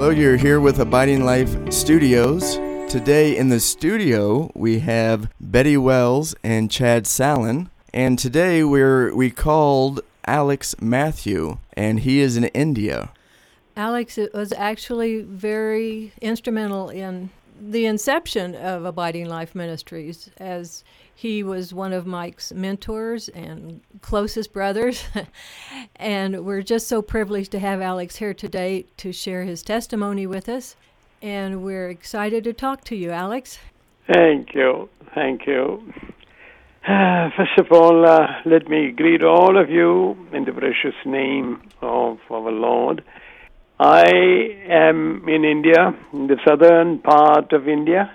Hello, you're here with Abiding Life Studios. Today in the studio we have Betty Wells and Chad Sallin, and today we're we called Alex Matthew, and he is in India. Alex was actually very instrumental in the inception of Abiding Life Ministries as he was one of Mike's mentors and closest brothers. and we're just so privileged to have Alex here today to share his testimony with us. And we're excited to talk to you, Alex. Thank you. Thank you. Uh, first of all, uh, let me greet all of you in the precious name of our Lord. I am in India, in the southern part of India,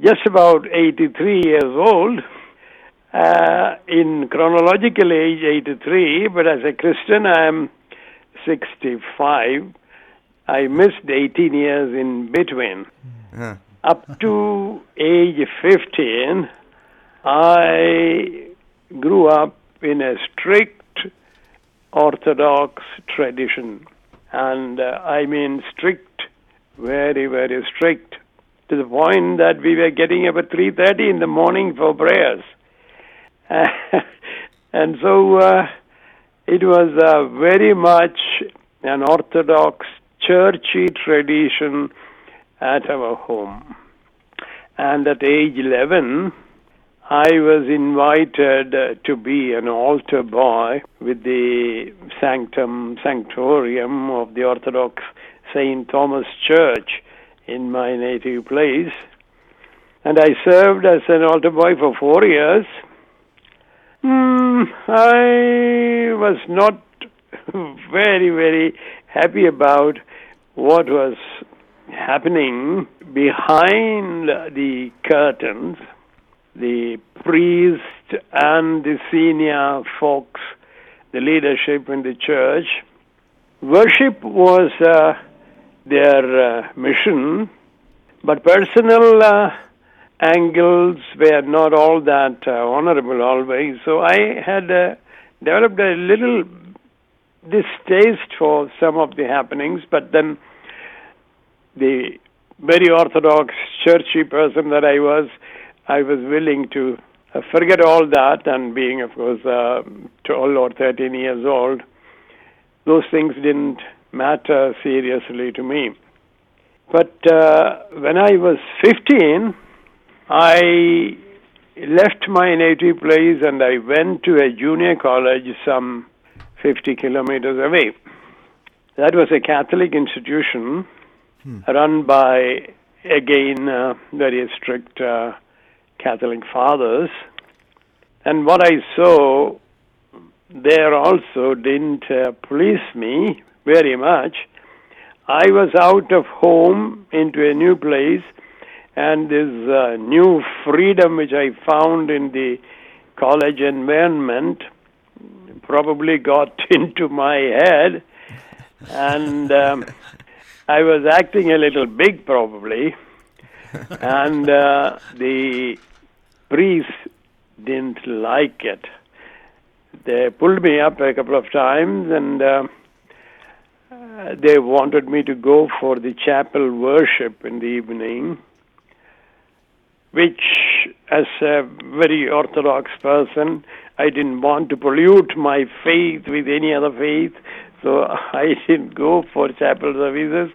just about 83 years old. Uh, in chronological age, 83, but as a Christian, I am 65. I missed 18 years in between. Uh-huh. Up to age 15, I grew up in a strict Orthodox tradition. And uh, I mean strict, very, very strict, to the point that we were getting up at 3.30 in the morning for prayers. and so uh, it was uh, very much an Orthodox churchy tradition at our home. And at age 11, I was invited uh, to be an altar boy with the sanctum sanctorium of the Orthodox St. Thomas Church in my native place. And I served as an altar boy for four years. Mm, I was not very, very happy about what was happening behind the curtains. The priest and the senior folks, the leadership in the church, worship was uh, their uh, mission, but personal uh, angles were not all that uh, honorable always. So I had uh, developed a little distaste for some of the happenings, but then the very orthodox churchy person that I was, I was willing to uh, forget all that, and being, of course, uh, 12 or 13 years old, those things didn't matter seriously to me. But uh, when I was 15, I left my native place and I went to a junior college some 50 kilometers away. That was a Catholic institution hmm. run by, again, uh, very strict uh, Catholic fathers. And what I saw there also didn't uh, please me very much. I was out of home into a new place, and this uh, new freedom which I found in the college environment probably got into my head, and um, I was acting a little big, probably, and uh, the priest didn't like it. They pulled me up a couple of times, and uh, they wanted me to go for the chapel worship in the evening, which, as a very orthodox person, I didn't want to pollute my faith with any other faith, so I didn't go for chapel services,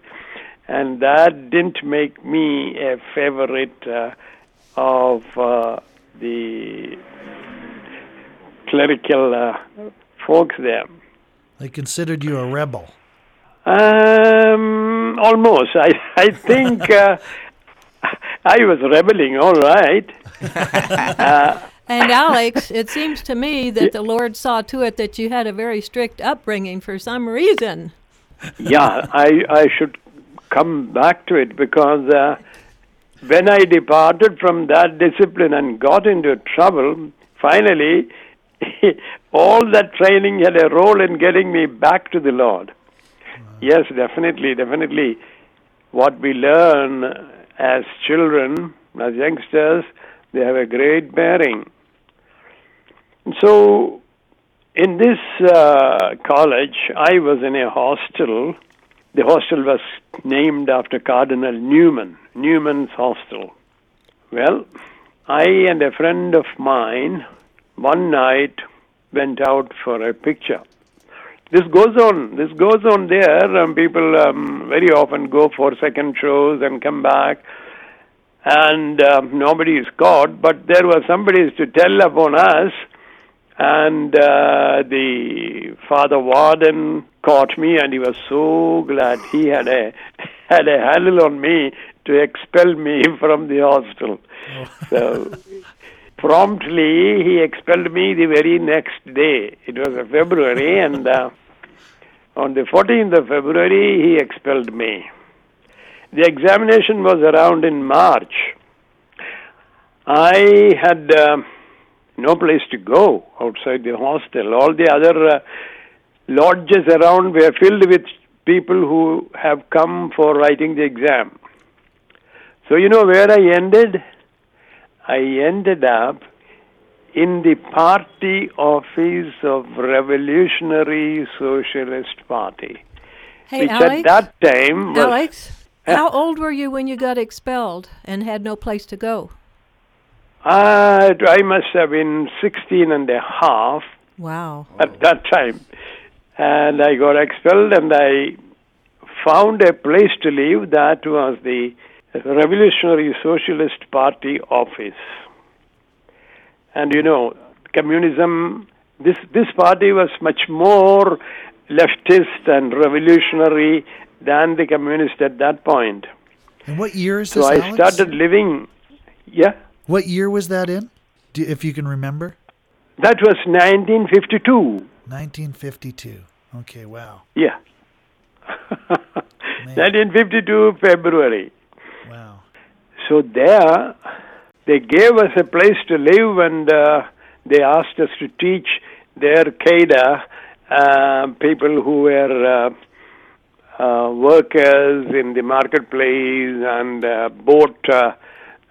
and that didn't make me a favorite uh, of uh, the clerical uh, folks there. They considered you a rebel. Um, almost. I I think uh, I was rebelling. All right. uh, and Alex, it seems to me that the Lord saw to it that you had a very strict upbringing for some reason. Yeah, I I should come back to it because uh, when I departed from that discipline and got into trouble, finally, all that training had a role in getting me back to the Lord. Yes, definitely, definitely. What we learn as children, as youngsters, they have a great bearing. So, in this uh, college, I was in a hostel, the hostel was named after Cardinal Newman, Newman's Hostel. Well, I and a friend of mine one night went out for a picture. This goes on. This goes on there. Um, people um, very often go for second shows and come back, and um, nobody is caught. But there was somebody to tell upon us, and uh, the father warden caught me, and he was so glad he had a had a handle on me to expel me from the hostel. So promptly he expelled me the very next day. It was a February, and uh, on the 14th of February he expelled me. The examination was around in March. I had uh, no place to go outside the hostel. All the other uh, lodges around were filled with people who have come for writing the exam. So, you know where I ended? I ended up in the party office of Revolutionary Socialist Party, Hey, which Alex. at that time Alex, how old were you when you got expelled and had no place to go? uh, I must have been 16 and a half Wow. at that time. And I got expelled and I found a place to live that was the Revolutionary Socialist Party office. And you know, communism, this, this party was much more leftist and revolutionary than the communist at that point. And what year is So this, I Alex? started living, yeah, What year was that in? Do, if you can remember. that was 1952. 1952. Okay, wow. Yeah. 1952 February. So there, they gave us a place to live, and uh, they asked us to teach their cadre, uh, people who were uh, uh, workers in the marketplace and uh, boat uh,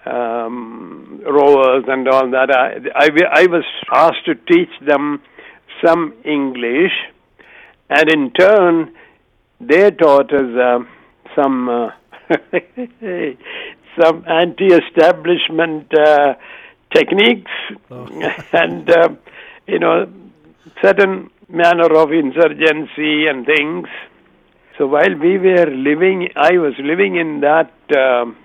um, rowers and all that. I, I, I was asked to teach them some English, and in turn, they taught us some some anti-establishment uh, techniques and uh, you know certain manner of insurgency and things. So while we were living, I was living in that um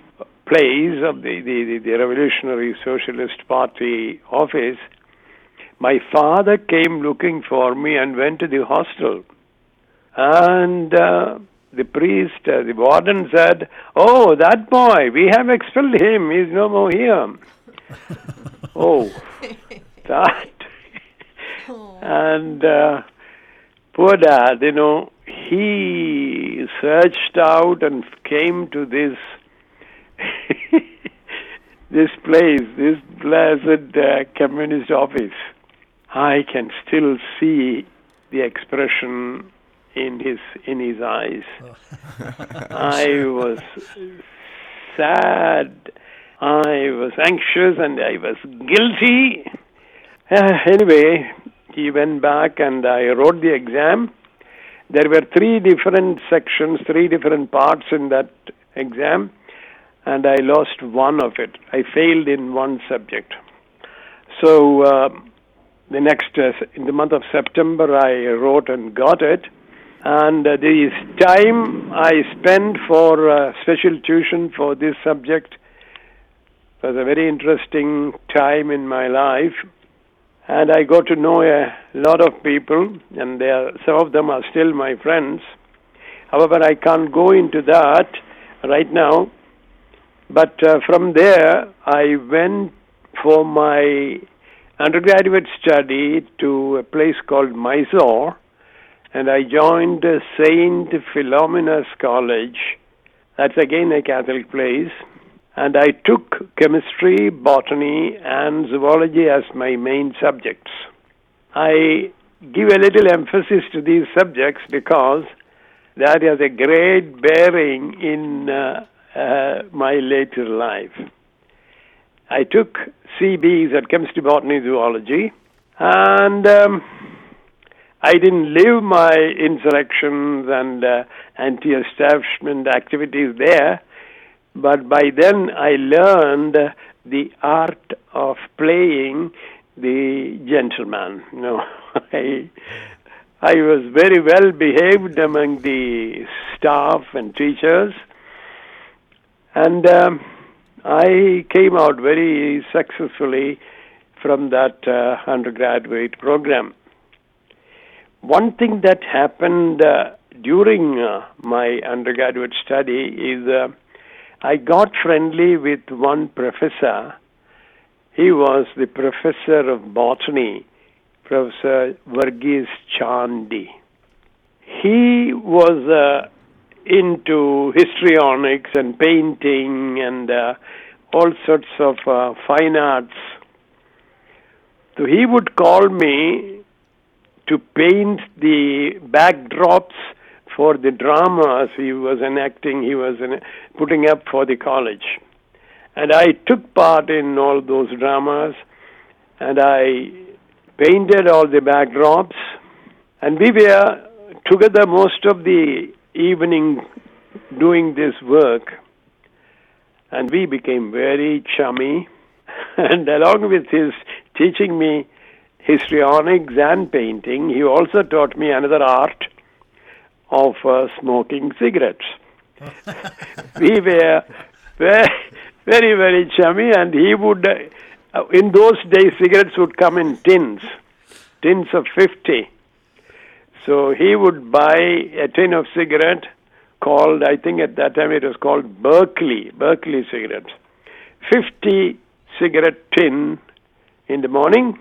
place of the, the, the, the Revolutionary Socialist Party office. My father came looking for me and went to the hostel. And uh, the priest, uh, the warden said, Oh, that boy, we have expelled him. He's no more here. oh, that. and uh, poor dad, you know, he searched out and came to this this place, this blessed uh, communist office. I can still see the expression in his in his eyes. I was sad. I was anxious and I was guilty. Uh, anyway, he went back and I wrote the exam. There were three different sections, three different parts in that exam, and I lost one of it. I failed in one subject. So uh, the next, uh, in the month of September, I wrote and got it. And uh, the time I spent for uh, special tuition for this subject was a very interesting time in my life. And I got to know a lot of people, and some of them are still my friends. However, I can't go into that right now. But uh, from there, I went for my undergraduate study to a place called Mysore, and I joined Saint Philomena's College. That's again a Catholic place. And I took chemistry, botany, and zoology as my main subjects. I give a little emphasis to these subjects because that has a great bearing in uh, uh, my later life. I took CBs at chemistry, botany, zoology, and um, I didn't live my insurrections and uh, anti-establishment activities there, but by then I learned the art of playing the gentleman. Know, I I was very well behaved among the staff and teachers, and um, I came out very successfully from that uh, undergraduate program. One thing that happened uh, during uh, my undergraduate study is uh, I got friendly with one professor. He was the professor of botany, Professor Varghese Chandy. He was uh, into histrionics and painting and uh, all sorts of uh, fine arts. So he would call me to paint the backdrops for the dramas he was enacting, he was in, putting up for the college. And I took part in all those dramas and I painted all the backdrops. And we were together most of the evening doing this work. And we became very chummy. and along with his teaching me histrionics and painting, he also taught me another art of uh, smoking cigarettes. we were very, very, very chummy, and he would, uh, in those days, cigarettes would come in tins, tins of 50. So he would buy a tin of cigarette called, I think at that time it was called Berkeley, Berkeley cigarettes. 50 cigarette tin in the morning,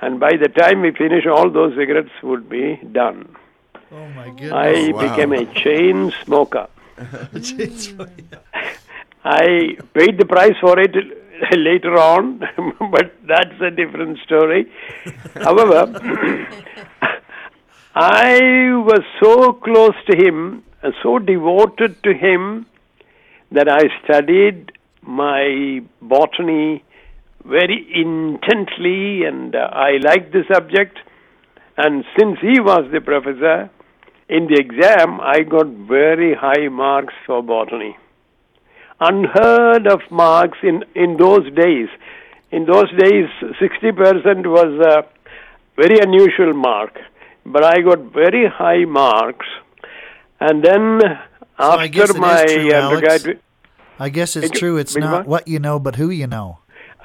and by the time we finish, all those cigarettes would be done. Oh my goodness. I wow. became a chain smoker. I paid the price for it later on, but that's a different story. However, I was so close to him, uh, so devoted to him, that I studied my botany very intently and uh, I liked the subject. And since he was the professor, in the exam I got very high marks for botany. Unheard of marks in, in those days. In those days, 60% was a very unusual mark. But I got very high marks. And then I after my true, undergraduate. I guess it's true. It's not what you know, but who you know.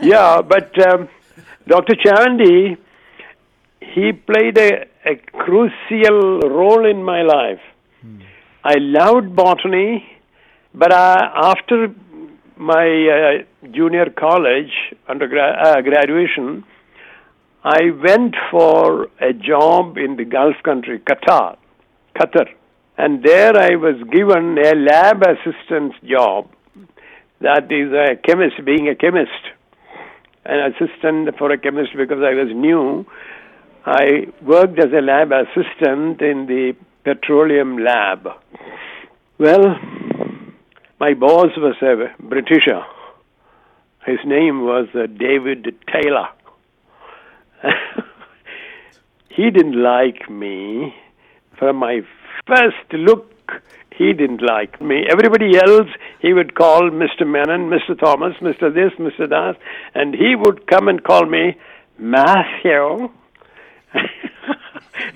yeah, but um, Dr. Chandy, he played a, a crucial role in my life. I loved botany, but uh, after my uh, junior college undergrad uh, graduation, I went for a job in the Gulf country, Qatar, Qatar, and there I was given a lab assistant job. That is a chemist, being a chemist, an assistant for a chemist because I was new. I worked as a lab assistant in the petroleum lab. Well, my boss was a Britisher. His name was uh, David Taylor. he didn't like me from my first look. He didn't like me. Everybody else, he would call Mr. Menon, Mr. Thomas, Mr. This, Mr. That, and he would come and call me Matthew.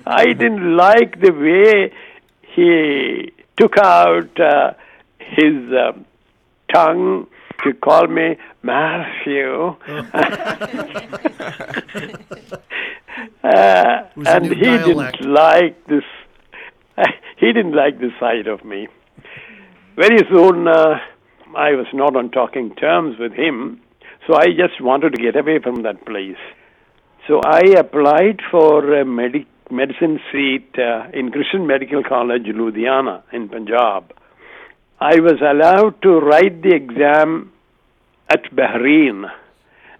I didn't like the way he took out uh, his um, tongue to call me Matthew. uh, and he dialect. didn't like this. he didn't like this side of me. Very soon, uh, I was not on talking terms with him, so I just wanted to get away from that place. So I applied for a medic- medicine seat uh, in Christian Medical College, Ludhiana, in Punjab. I was allowed to write the exam at Bahrain.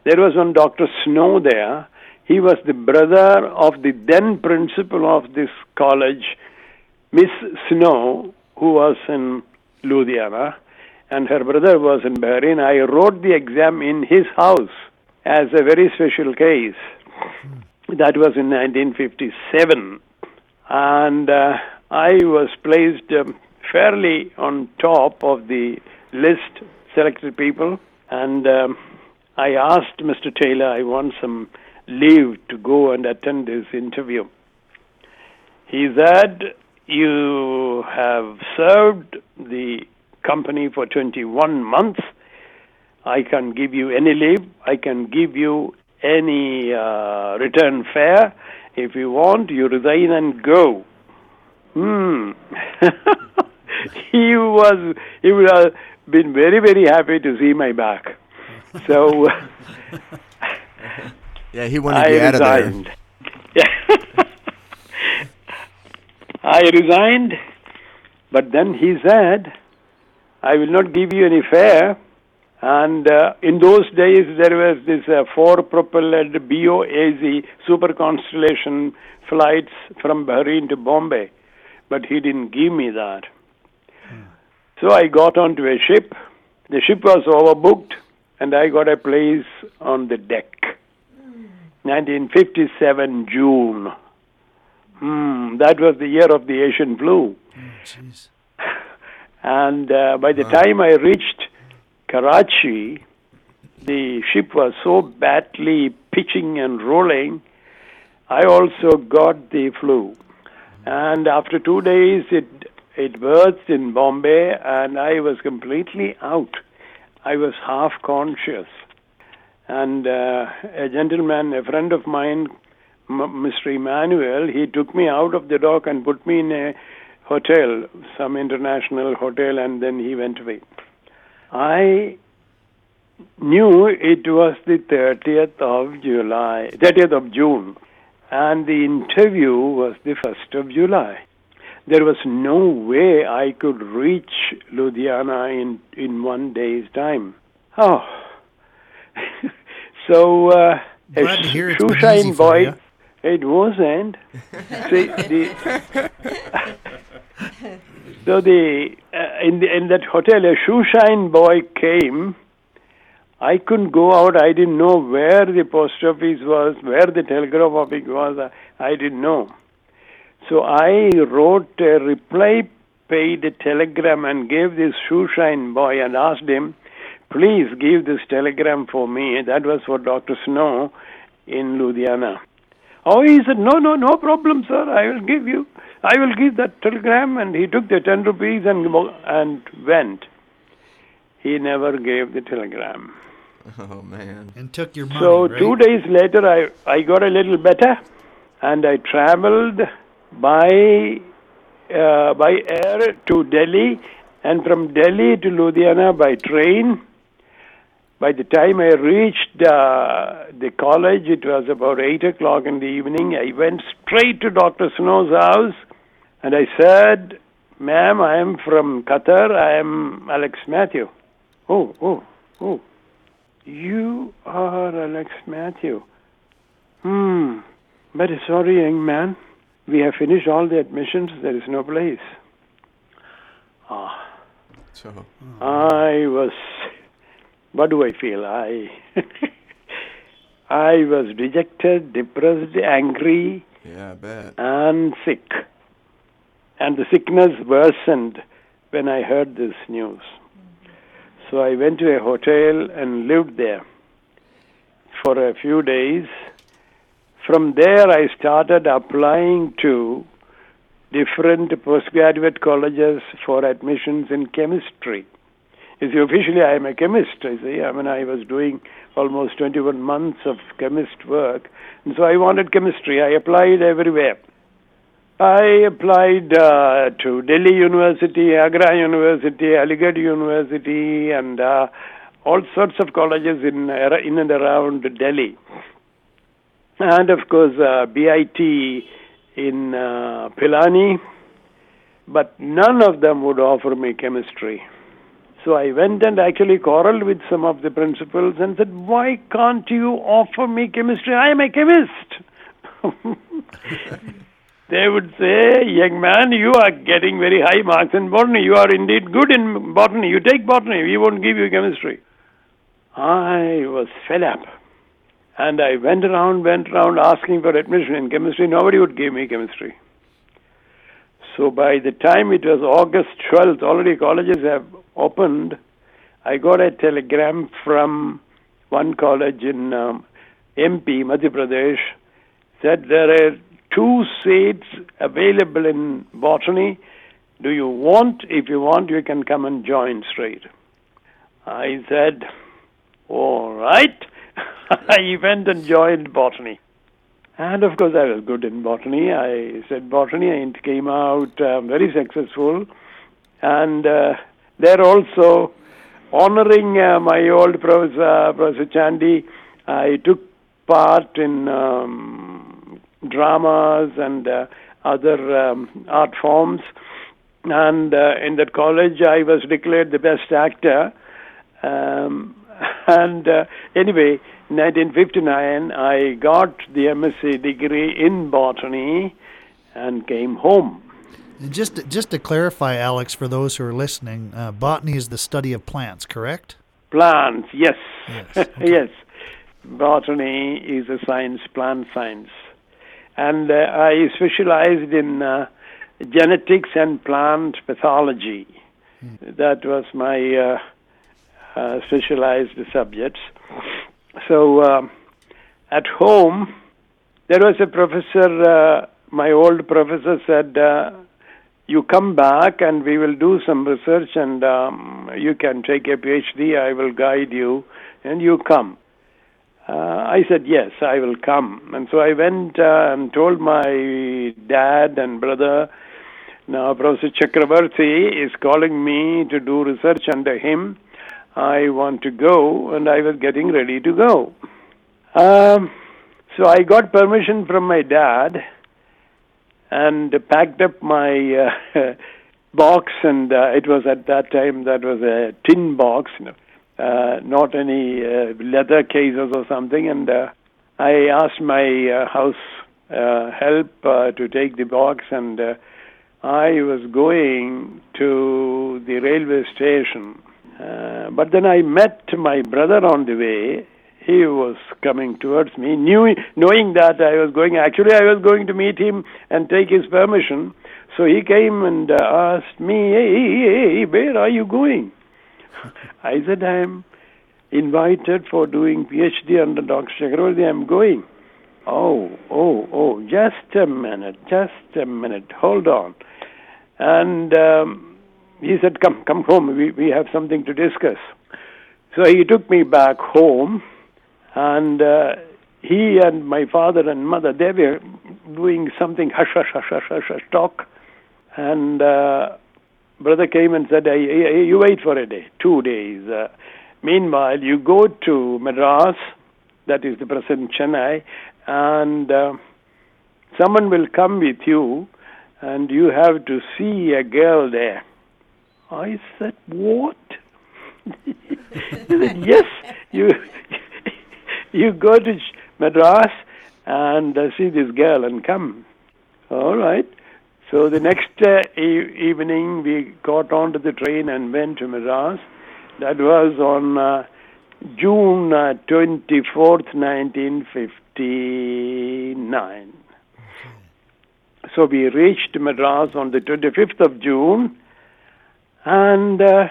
There was one Dr. Snow there. He was the brother of the then principal of this college, Miss Snow, who was in Ludhiana, and her brother was in Bahrain. I wrote the exam in his house as a very special case. That was in 1957. And uh, I was placed um, fairly on top of the list, selected people. And um, I asked Mr. Taylor, I want some leave to go and attend this interview. He said, You have served the company for 21 months. I can give you any leave. I can give you any uh, return fare. If you want, you resign and go. Hmm. he was. He would have been very, very happy to see my back. So Yeah, he wanted I you out of there. resigned. Yeah. I resigned, but then he said, I will not give you any fare. And uh, in those days, there was this uh, four-propelled BOAC super constellation flights from Bahrain to Bombay, but he didn't give me that. So I got onto a ship. The ship was overbooked, and I got a place on the deck. 1957 June. Hmm, that was the year of the Asian flu. Jeez. And uh, by the time I reached Karachi, the ship was so badly pitching and rolling, I also got the flu. And after two days, it it burst in Bombay, and I was completely out. I was half conscious. And uh, a gentleman, a friend of mine, Mr. Emmanuel, he took me out of the dock and put me in a hotel, some international hotel, and then he went away. I knew it was the 30th of July, 30th of June, and the interview was the 1st of July. There was no way I could reach Ludhiana in, in one day's time. Oh. so, uh, a Glad to hear it's been shoeshine boy. It wasn't. See, the, so the uh, in the, in that hotel, a shoeshine boy came. I couldn't go out. I didn't know where the post office was, where the telegraph office was. I didn't know. So I wrote a reply, paid a telegram, and gave this shoeshine boy and asked him, please give this telegram for me. That was for Dr. Snow in Ludhiana. Oh, he said, no, no, no problem, sir. I will give you. I will give that telegram. And he took the 10 rupees and, and went. He never gave the telegram. Oh man. And took your money, So right? two days later, I, I got a little better, and I traveled by uh, by air to Delhi, and from Delhi to Ludhiana by train. By the time I reached uh, the college, it was about eight o'clock in the evening. I went straight to Doctor Snow's house, and I said, "Ma'am, I am from Qatar. I am Alex Matthew." Oh, oh, oh. You are Alex Matthew. Hmm. Very sorry, young man. We have finished all the admissions. There is no place. Ah, So I was. What do I feel? I. I was dejected, depressed, angry, yeah, I bet. and sick. And the sickness worsened when I heard this news. So I went to a hotel and lived there for a few days. From there, I started applying to different postgraduate colleges for admissions in chemistry. You see, officially, I am a chemist. I see. I mean, I was doing almost 21 months of chemist work, and so I wanted chemistry. I applied everywhere. I applied uh, to Delhi University, Agra University, Aligarh University, and uh, all sorts of colleges in in and around Delhi, and of course uh, BIT in uh, Pilani, but none of them would offer me chemistry. So I went and actually quarreled with some of the principals and said, "Why can't you offer me chemistry? I am a chemist." they would say, Young man, you are getting very high marks in botany. You are indeed good in botany. You take botany. We won't give you chemistry. I was fed up. And I went around, went around asking for admission in chemistry. Nobody would give me chemistry. So by the time it was August 12th, already colleges have opened. I got a telegram from one college in um, MP, Madhya Pradesh, said there are two seats available in botany. Do you want? If you want, you can come and join straight. I said, all right. I went and joined botany. And of course, I was good in botany. I said botany, and it came out um, very successful. And uh, they're also honoring uh, my old professor, Professor Chandy. I took part in um, dramas and uh, other um, art forms. And uh, in that college, I was declared the best actor. Um, and uh, anyway, 1959, I got the MSc degree in botany and came home. Just just to clarify, Alex, for those who are listening, uh, botany is the study of plants, correct? Plants, yes. Yes, okay. yes. Botany is a science, plant science. And uh, I specialized in uh, genetics and plant pathology. That was my uh, uh, specialized subjects. So um, at home, there was a professor, uh, my old professor said, uh, You come back and we will do some research and um, you can take a PhD, I will guide you, and you come. Uh, I said, Yes, I will come. And so I went uh, and told my dad and brother, now Professor Chakravarti is calling me to do research under him. I want to go, and I was getting ready to go. Um, so I got permission from my dad and packed up my uh, box, and uh, it was at that time that was a tin box, you know, uh, not any uh, leather cases or something. And uh, I asked my uh, house uh, help uh, to take the box, and uh, I was going to the railway station. Uh, but then I met my brother on the way. He was coming towards me, knew, knowing that I was going. Actually, I was going to meet him and take his permission. So he came and uh, asked me, hey, hey, hey, where are you going? I said, I am invited for doing PhD under Dr. Chakravarti. I'm going. Oh, oh, oh, just a minute, just a minute, hold on. And um, he said, Come, come home, we, we have something to discuss. So he took me back home, and uh, he and my father and mother, they were doing something hush, hush, hush, hush, hush, hush talk. And uh, brother came and said, hey, hey, You wait for a day, two days. Uh, meanwhile, you go to Madras, that is the present Chennai, and uh, someone will come with you, and you have to see a girl there. I said, What? he said, Yes, you you go to Madras and uh, see this girl and come. All right. So the next uh, e- evening we got onto the train and went to Madras. That was on uh, June uh, 24th, 1959. So we reached Madras on the 25th of June, and uh,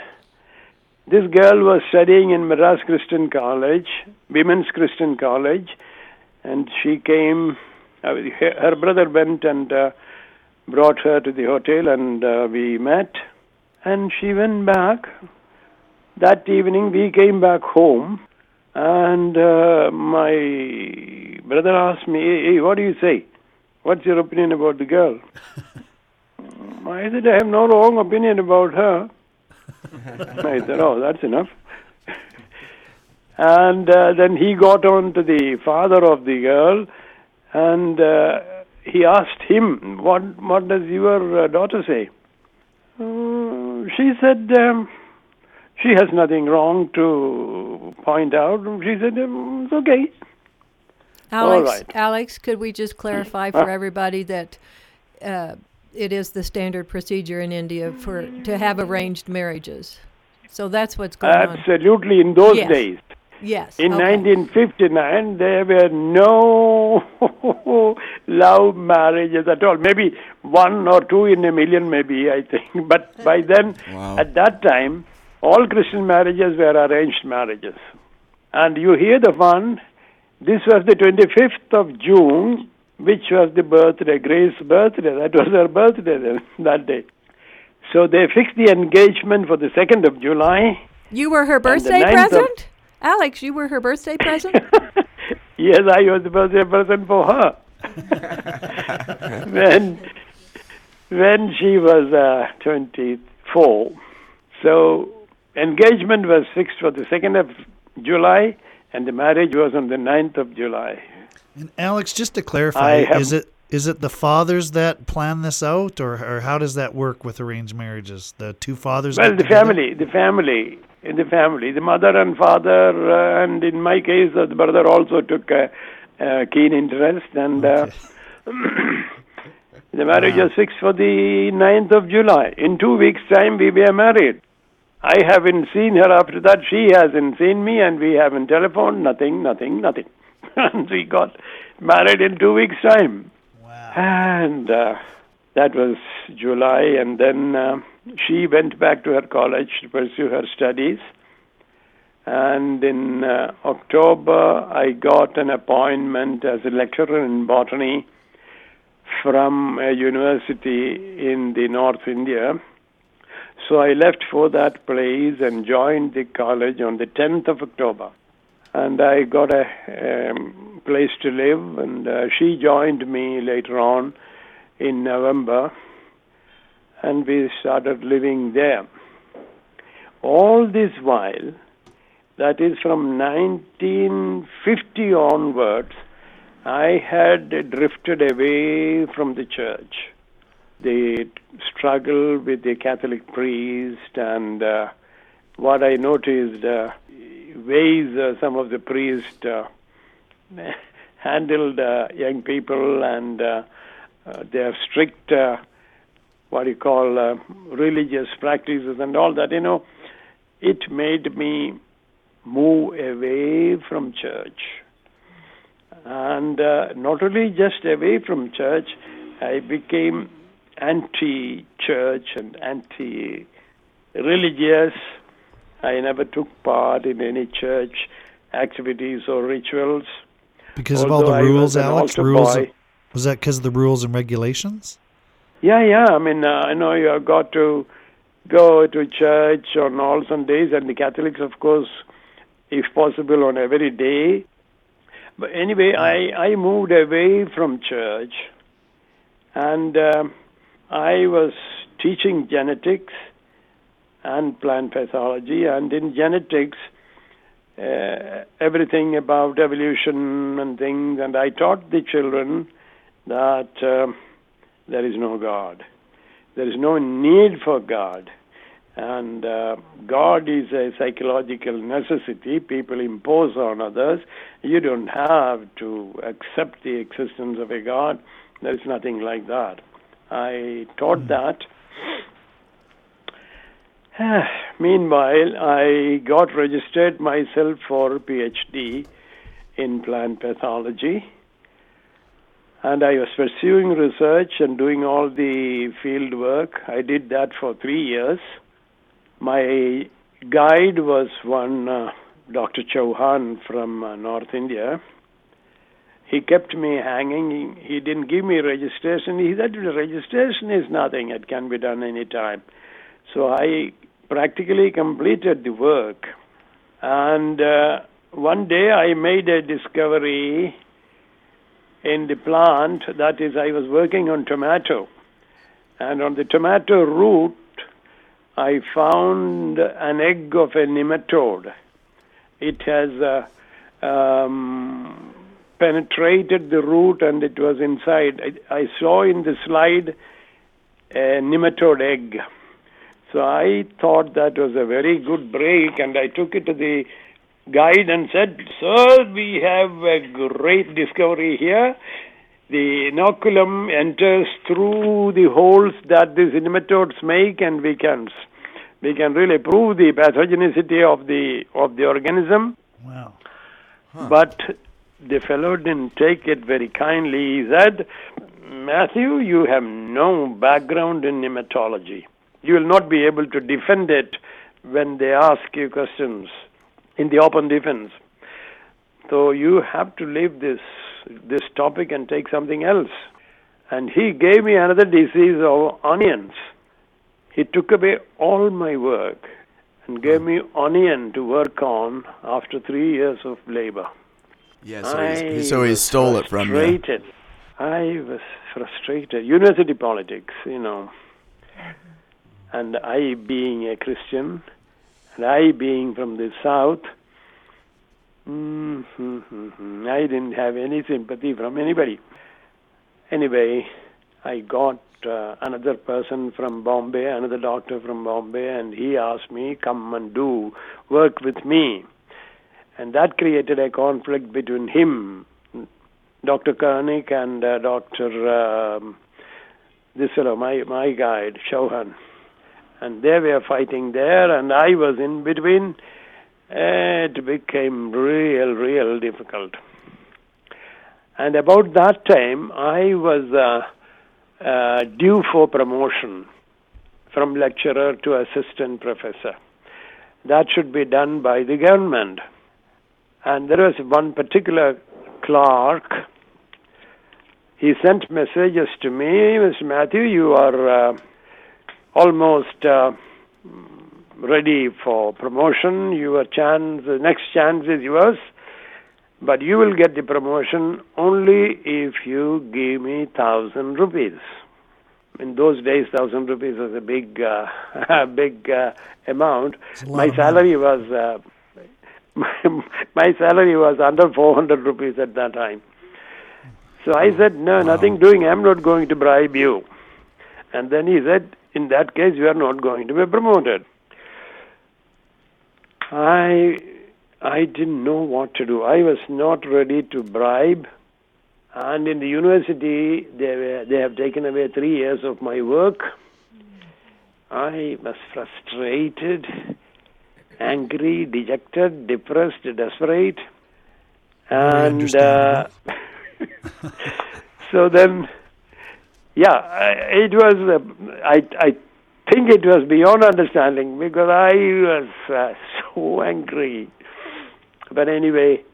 this girl was studying in Madras Christian College, Women's Christian College, and she came. Uh, her, her brother went and uh, brought her to the hotel, and uh, we met. And she went back. That evening, we came back home, and uh, my brother asked me, hey, hey, what do you say? What's your opinion about the girl? I said, I have no wrong opinion about her. I said, oh, that's enough. and uh, then he got on to the father of the girl, and uh, he asked him, what, what does your uh, daughter say? Uh, she said, um, she has nothing wrong to point out. She said, um, it's okay. Alex, right. Alex, could we just clarify for everybody that uh, it is the standard procedure in India for to have arranged marriages? So that's what's going on. Absolutely, in those Yes. days. Yes. In okay. 1959, there were no love marriages at all. Maybe one or two in a million, maybe, I think. But by then, Wow. at that time, all Christian marriages were arranged marriages. And you hear the one, this was the 25th of June, which was the birthday, Grace's birthday. That was her birthday then, that day. So they fixed the engagement for the 2nd of July. You were her birthday ninth of- present? Alex, you were her birthday present? yes, I was the birthday present for her. when when she was uh, 24. So engagement was fixed for the 2nd of July and the marriage was on the 9th of July. And Alex, just to clarify, have- is it is it the fathers that plan this out, or or how does that work with arranged marriages? The two fathers. Well, the family, the family, in the family, the mother and father, uh, and in my case, uh, the brother also took a, a keen interest, and uh, the marriage was fixed for the 9th of July. In two weeks' time, we were married. I haven't seen her after that. She hasn't seen me, and we haven't telephoned. Nothing, nothing, nothing. and we got married in two weeks' time. Wow. And uh, that was July, and then uh, she went back to her college to pursue her studies. And in uh, October, I got an appointment as a lecturer in botany from a university in the North India. So I left for that place and joined the college on the 10th of October. And I got a um, place to live, and uh, she joined me later on in November, and we started living there. All this while, that is from 1950 onwards, I had drifted away from the church. The struggle with the Catholic priest and uh, what I noticed uh, ways uh, some of the priests uh, handled uh, young people and uh, uh, their strict, uh, what you call, uh, religious practices and all that, you know, it made me move away from church. And uh, not only just away from church, I became anti church and anti religious. I never took part in any church activities or rituals. Because of all the rules, Alex. Rules. boy. Was that because of the rules and regulations? Yeah, yeah. I mean, uh, I know you have got to go to church on all Sundays, and the Catholics, of course, if possible, on every day. But anyway, I, I moved away from church, and um I was teaching genetics and plant pathology, and in genetics, uh, everything about evolution and things, and I taught the children that. um there is no God. There is no need for God. And uh, God is a psychological necessity people impose on others. You don't have to accept the existence of a God. There is nothing like that. I taught that. Meanwhile, I got registered myself for PhD in plant pathology and I was pursuing research and doing all the field work. I did that for three years. My guide was one uh, Dr. Chauhan from uh, North India. He kept me hanging. He, he didn't give me registration. He said, registration is nothing. It can be done any time. So I practically completed the work. And uh, one day I made a discovery in the plant that is i was working on tomato. And on the tomato root i found an egg of a nematode. It has uh, um, penetrated the root and it was inside. I, I saw in the slide a nematode egg so i thought that was a very good break and i took it to the guide and said, Sir, we have a great discovery here. The inoculum enters through the holes that these nematodes make, and we can we can really prove the pathogenicity of the of the organism. Wow. But the fellow didn't take it very kindly. He said, Matthew, you have no background in nematology. You will not be able to defend it when they ask you questions in the open defense. So you have to leave this this topic and take something else. And he gave me another disease of onions. He took away all my work and gave me onion to work on after three years of labor. Yeah, so, he, so he stole it from me. frustrated. I was frustrated. University politics, you know. And I being a Christian, and I being from the South, I didn't have any sympathy from anybody. Anyway, I got uh, another person from Bombay, another doctor from Bombay, and he asked me, come and do work with me. And that created a conflict between him, Dr. Koenig, and uh, Dr. Um, this fellow, my, my guide, Chauhan. And they were fighting there, and I was in between. It became real, real difficult. And about that time, I was uh, uh, due for promotion from lecturer to assistant professor. That should be done by the government. And there was one particular clerk. He sent messages to me, Mr. Matthew, you are uh, almost uh, ready for promotion. Your chance, the next chance is yours, but you will get the promotion only if you give me thousand rupees. In those days, thousand rupees was a big, uh, big uh, amount. My salary was uh, my salary was under 400 rupees at that time. So I said, no, nothing doing. I'm not going to bribe you. And then he said, in that case, you are not going to be promoted. I I didn't know what to do. I was not ready to bribe. And in the university, they, were, they have taken away three years of my work. I was frustrated, angry, dejected, depressed, desperate. And uh, so then, yeah, it was, uh, I, I think it was beyond understanding because I was uh, so angry. But anyway,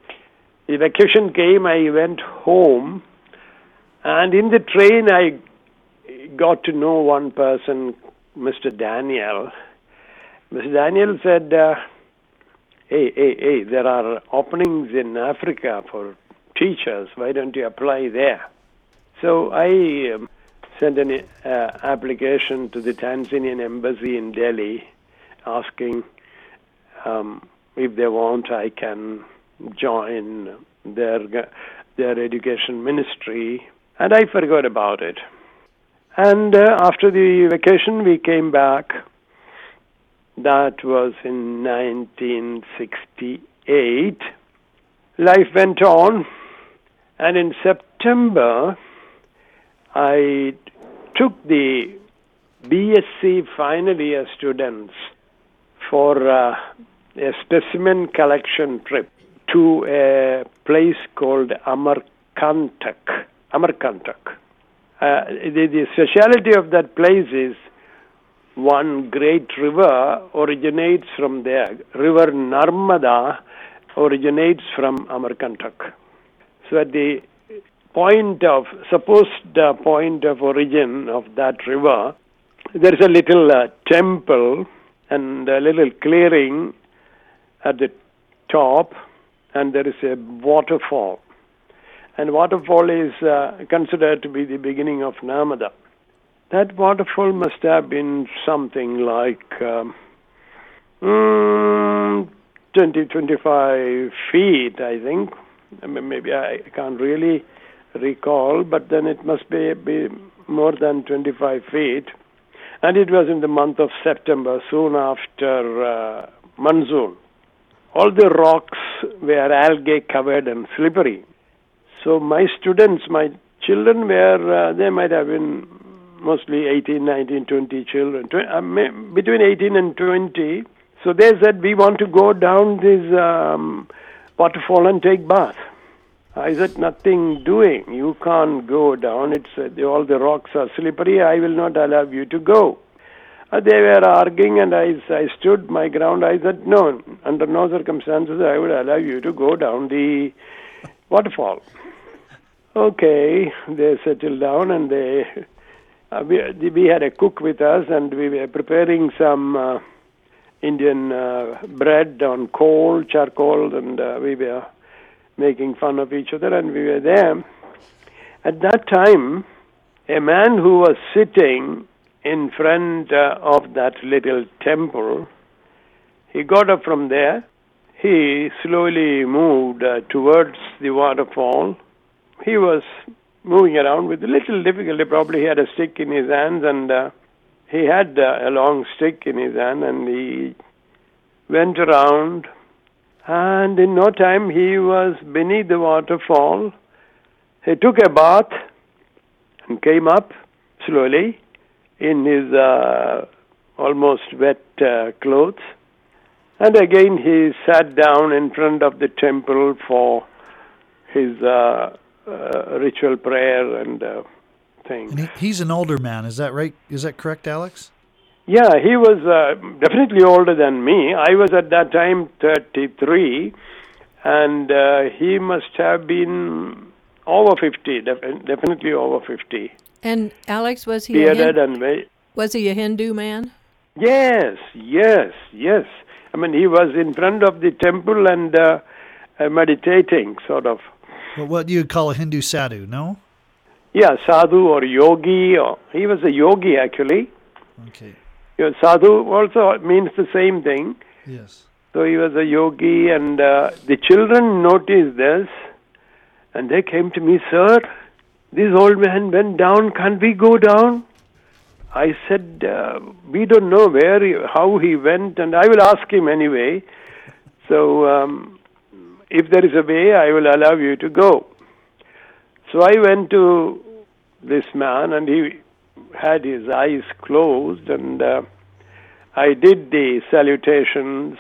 the vacation came, I went home, and in the train, I got to know one person, Mr. Daniel. Mr. Daniel said, uh, Hey, hey, hey, there are openings in Africa for teachers. Why don't you apply there? So I um, sent an uh, application to the Tanzanian embassy in Delhi asking um, if they want, I can join their their education ministry, and I forgot about it. And uh, after the vacation, we came back. That was in 1968. Life went on, and in September, I took the BSc final year students for uh, a specimen collection trip to a place called Amarkantak. Amarkantak. Uh, the, the speciality of that place is one great river originates from there. River Narmada originates from Amarkantak. So at the point of supposed uh, point of origin of that river, there is a little uh, temple and a little clearing at the top, and there is a waterfall. And waterfall is uh, considered to be the beginning of Narmada. That waterfall must have been something like um, mm, 20, 25 feet, I think. Maybe I can't really recall, but then it must be, be more than 25 feet. And it was in the month of September, soon after uh, monsoon. All the rocks were algae covered and slippery. So my students, my children were, uh, they might have been mostly 18, 19, 20 children, uh, between 18 and 20. So they said, we want to go down this um, waterfall and take bath. I said, nothing doing. You can't go down. It's uh, all the rocks are slippery. I will not allow you to go. Uh, they were arguing, and I, I stood my ground. I said, no, under no circumstances I would allow you to go down the waterfall. Okay, they settled down, and they uh, we, we had a cook with us, and we were preparing some uh, Indian uh, bread on coal, charcoal, and uh, we were making fun of each other, and we were there. At that time, a man who was sitting in front uh, of that little temple, he got up from there. He slowly moved uh, towards the waterfall. He was moving around with a little difficulty. Probably he had a stick in his hands, and uh, he had uh, a long stick in his hand, and he went around. And in no time, he was beneath the waterfall. He took a bath and came up slowly in his uh, almost wet uh, clothes. And again, he sat down in front of the temple for his uh, uh, ritual prayer and uh, thing. And he, he's an older man. Is that right? Is that correct, Alex? Yeah, he was uh, definitely older than me. I was at that time 33, and uh, he must have been over 50, def- definitely over 50. And Alex, was he a Bearded Hin- and very. was he a Hindu man? Yes, yes, yes. I mean, he was in front of the temple and uh, uh, meditating, sort of. Well, what you call a Hindu sadhu? No. Yeah, sadhu or yogi. Or, he was a yogi, actually. Okay. Know, sadhu also means the same thing. Yes. So he was a yogi, and uh, the children noticed this, and they came to me, Sir, this old man went down, can't we go down? I said, uh, We don't know where, he, how he went, and I will ask him anyway. So um, if there is a way, I will allow you to go. So I went to this man, and he had his eyes closed, and uh, I did the salutations,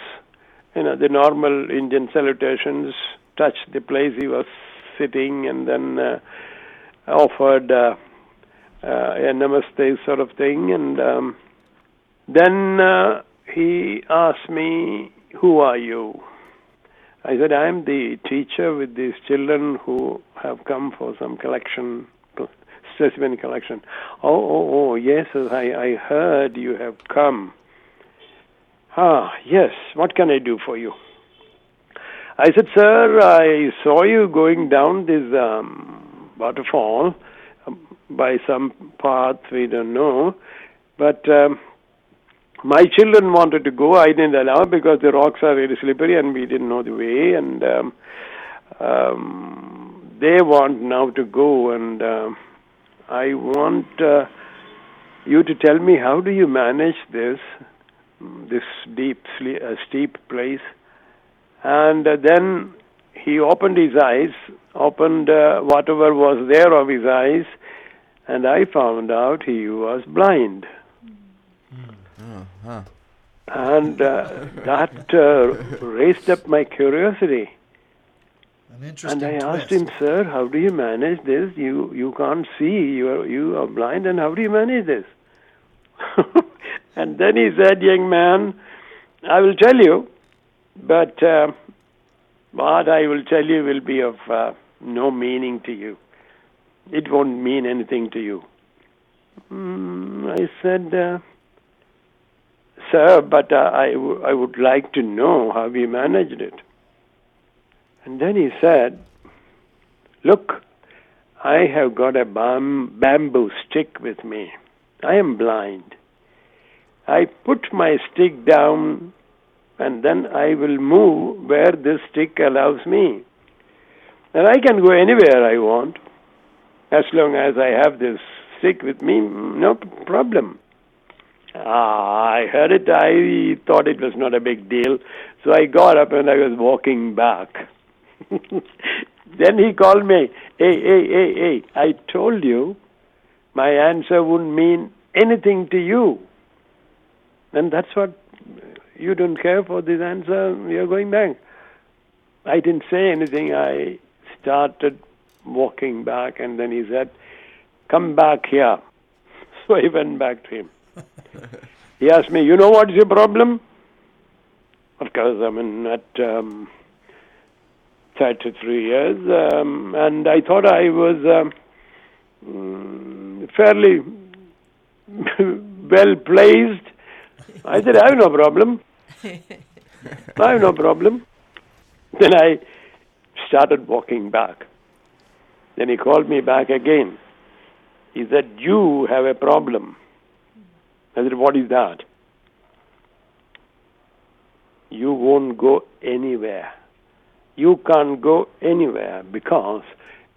you know, the normal Indian salutations, touched the place he was sitting, and then uh, offered uh, uh, a namaste sort of thing, and um, then uh, he asked me, "Who are you?" I said, "I am the teacher with these children who have come for some collection." Specimen collection. Oh, oh, oh, yes, I, I heard you have come. Ah, yes, what can I do for you? I said, Sir, I saw you going down this um, waterfall um, by some path, we don't know, but um, my children wanted to go. I didn't allow because the rocks are very slippery and we didn't know the way, and um, um, they want now to go, and um, I want uh, you to tell me how do you manage this, this deep, sle- uh, steep place. And uh, then he opened his eyes, opened uh, whatever was there of his eyes, and I found out he was blind. Oh, huh. And uh, that uh, raised up my curiosity. An And interesting I asked him, Sir, how do you manage this? You you can't see, you are, you are blind, and how do you manage this? and then he said, Young man, I will tell you, but uh, what I will tell you will be of uh, no meaning to you. It won't mean anything to you. Mm, I said, uh, Sir, but uh, I, w- I would like to know how you managed it. And then he said, Look, I have got a bam- bamboo stick with me. I am blind. I put my stick down and then I will move where this stick allows me. And I can go anywhere I want as long as I have this stick with me, no problem. Ah, I heard it. I thought it was not a big deal. So I got up and I was walking back. then he called me, hey, hey, hey, hey, I told you my answer wouldn't mean anything to you. And that's what you don't care for this answer, you're going back. I didn't say anything. I started walking back, and then he said, Come back here. So I went back to him. he asked me, You know what is your problem? Of course, I mean, at um, 33 years, um, and I thought I was um, mm, fairly well placed. I said, I have no problem. I have no problem. Then I started walking back. Then he called me back again. He said, You have a problem. I said, What is that? You won't go anywhere. You can't go anywhere because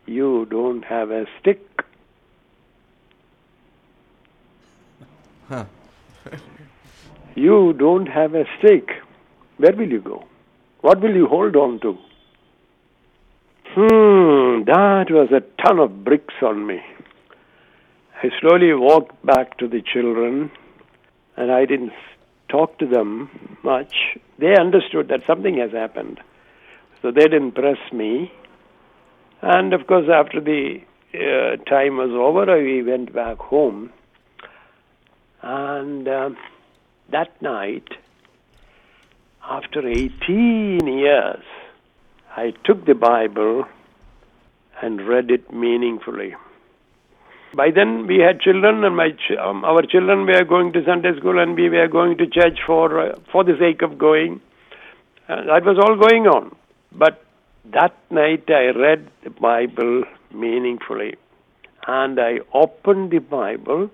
you don't have a stick. Huh. you don't have a stick. Where will you go? What will you hold on to? Hmm, that was a ton of bricks on me. I slowly walked back to the children and I didn't talk to them much. They understood that something has happened. So they didn't press me. And of course, after the uh, time was over, we went back home. And um, that night, after 18 years, I took the Bible and read it meaningfully. By then, we had children, and my ch- um, our children were going to Sunday school, and we were going to church for uh, for the sake of going. Uh, that was all going on. But that night, I read the Bible meaningfully, and I opened the Bible,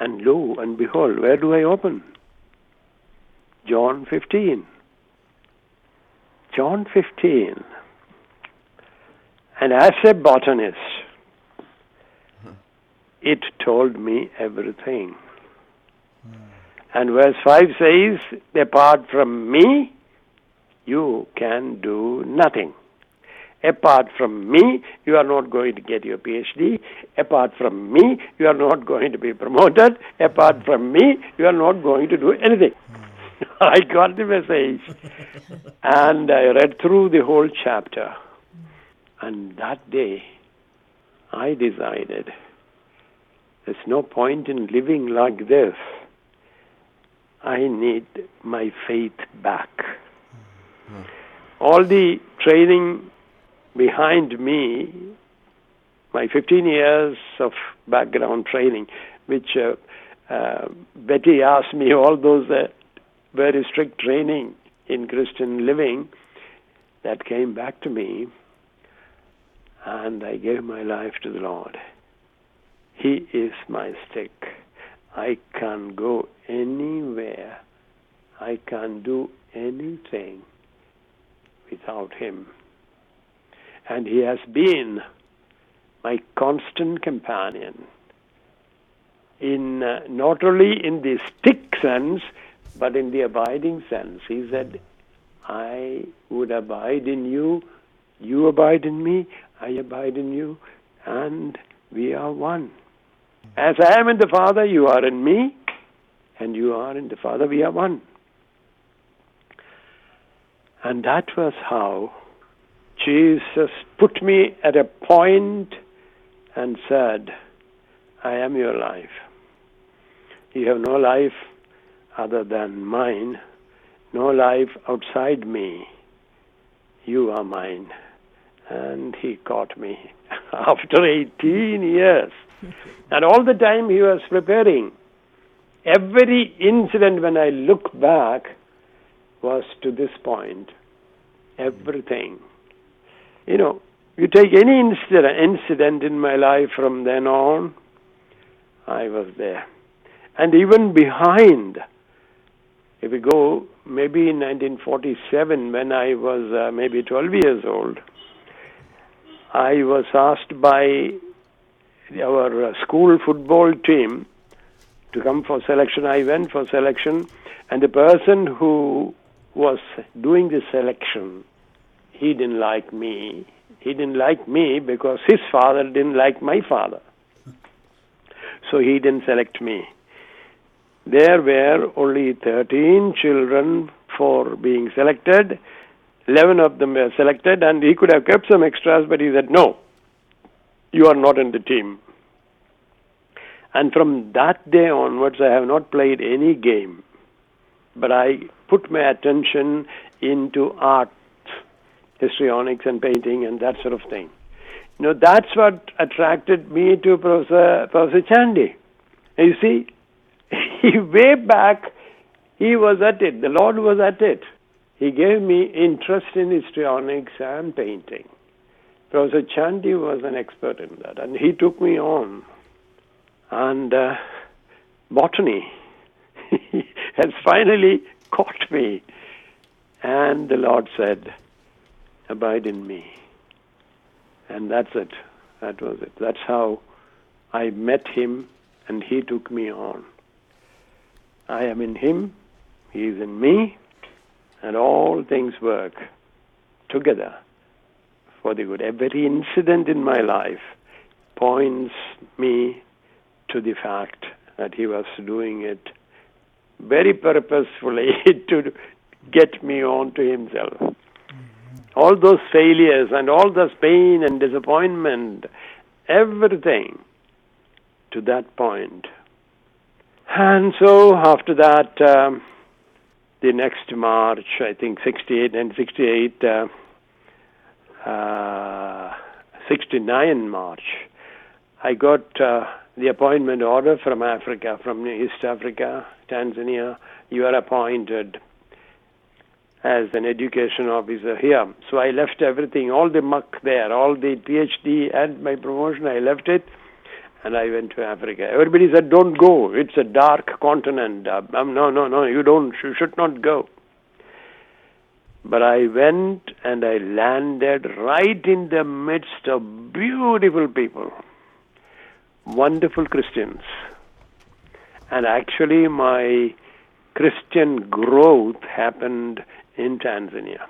and lo and behold, where do I open? John 15. John 15. And as a botanist, it told me everything. Hmm. And verse 5 says, Apart from me, you can do nothing. Apart from me, you are not going to get your PhD. Apart from me, you are not going to be promoted. Apart from me, you are not going to do anything. I got the message and I read through the whole chapter. And that day, I decided there's no point in living like this. I need my faith back. All the training behind me, my 15 years of background training, which uh, uh, Betty asked me, all those uh, very strict training in Christian living, that came back to me, and I gave my life to the Lord. He is my stick. I can go anywhere. I can do anything without Him. And He has been my constant companion in uh, not only in the stick sense but in the abiding sense. He said i would abide in you you abide in me i abide in you and we are one. As i am in the father you are in me and you are in the father we are one and that was how jesus put me at a point and said i am your life you have no life other than mine, no life outside me. You are mine. And he caught me after 18 years. and all the time he was preparing. Every incident when I look back was to this point. Everything. You know, you take any incident, in my life from then on, I was there. And even behind, if we go maybe in 1947 when I was uh, maybe 12 years old, I was asked by our uh, school football team to come for selection. I went for selection, and the person who was doing the selection, he didn't like me. He didn't like me because his father didn't like my father. So he didn't select me there were only 13 children for being selected. 11 of them were selected, and he could have kept some extras, but he said, No, you are not in the team. And from that day onwards, I have not played any game, but I put my attention into art, histrionics, and painting, and that sort of thing. You know, that's what attracted me to Professor, Professor Chandy. And you see, he way back, he was at it. The Lord was at it. He gave me interest in histrionics and painting. Professor Chandy was an expert in that, and he took me on. And uh, botany has finally caught me. And the Lord said, Abide in me. And that's it. That was it. That's how I met him and he took me on. I am in him, he is in me, and all things work together for the good. Every incident in my life points me to the fact that he was doing it very purposefully to get me on to himself. All those failures and all this pain and disappointment, everything to that point. And so after that, um, the next March, I think 68 and 68, uh, uh, 69 March, I got uh, the appointment order from Africa, from East Africa, Tanzania. You are appointed as an education officer here. So I left everything, all the muck there, all the PhD and my promotion, I left it and I went to Africa. Everybody said, "Don't go. It's a dark continent." Um, no, no, no. You don't. You should not go. But I went and I landed right in the midst of beautiful people, wonderful Christians, and actually my Christian growth happened in Tanzania.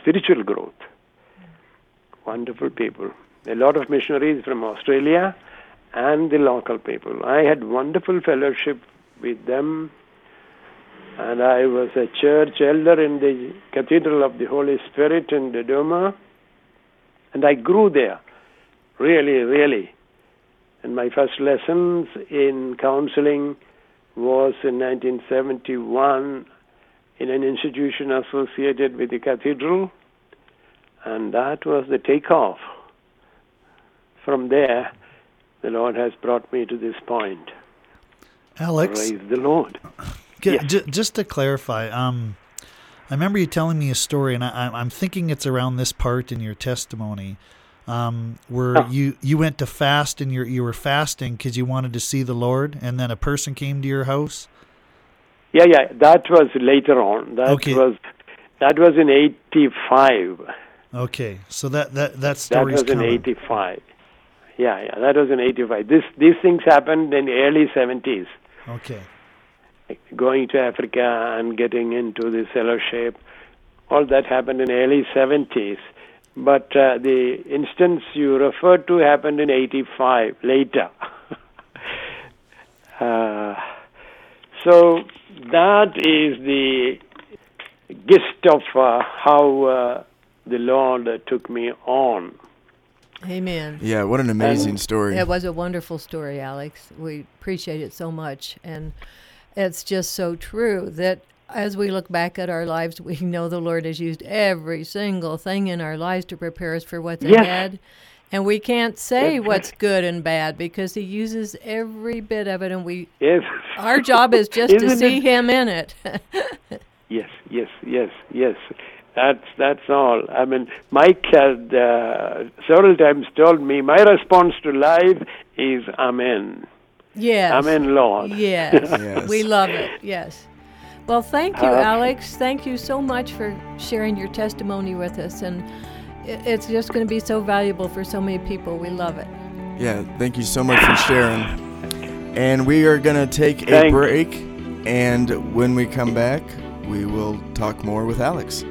Spiritual growth. Wonderful people. A lot of missionaries from Australia and the local people. I had wonderful fellowship with them, and I was a church elder in the Cathedral of the Holy Spirit in Dodoma, and I grew there, really, really. And my first lessons in counseling was in 1971 in an institution associated with the cathedral, and that was the takeoff. From there, the Lord has brought me to this point. Alex, praise the Lord. J- just to clarify, um, I remember you telling me a story, and I, am thinking it's around this part in your testimony, um, where oh. you you went to fast and you you were fasting because you wanted to see the Lord, and then a person came to your house. Yeah, yeah, that was later on. That okay. was that was in '85. Okay, so that that that story that was in '85. Yeah, yeah, that was in '85. This these things happened in early '70s. Okay. going to Africa and getting into the fellowship, all that happened in early '70s. But uh, the instance you referred to happened in '85, later. uh, so that is the gist of uh, how uh, the Lord took me on. Amen. Yeah, what an amazing and story. It was a wonderful story, Alex. We appreciate it so much. And it's just so true that as we look back at our lives, we know the Lord has used every single thing in our lives to prepare us for what's yes. ahead. And we can't say what's good and bad because He uses every bit of it, and we yes. our job is just to see it? Him in it. yes, yes, yes, yes. That's that's all. I mean, Mike had uh, several times told me my response to life is Amen. Yes. Amen, Lord. Yes. yes. We love it. Yes. Well, thank you, uh, Alex. Thank you so much for sharing your testimony with us, and it's just going to be so valuable for so many people. We love it. Yeah. Thank you so much for sharing. And we are going to take a break, and when we come back, we will talk more with Alex.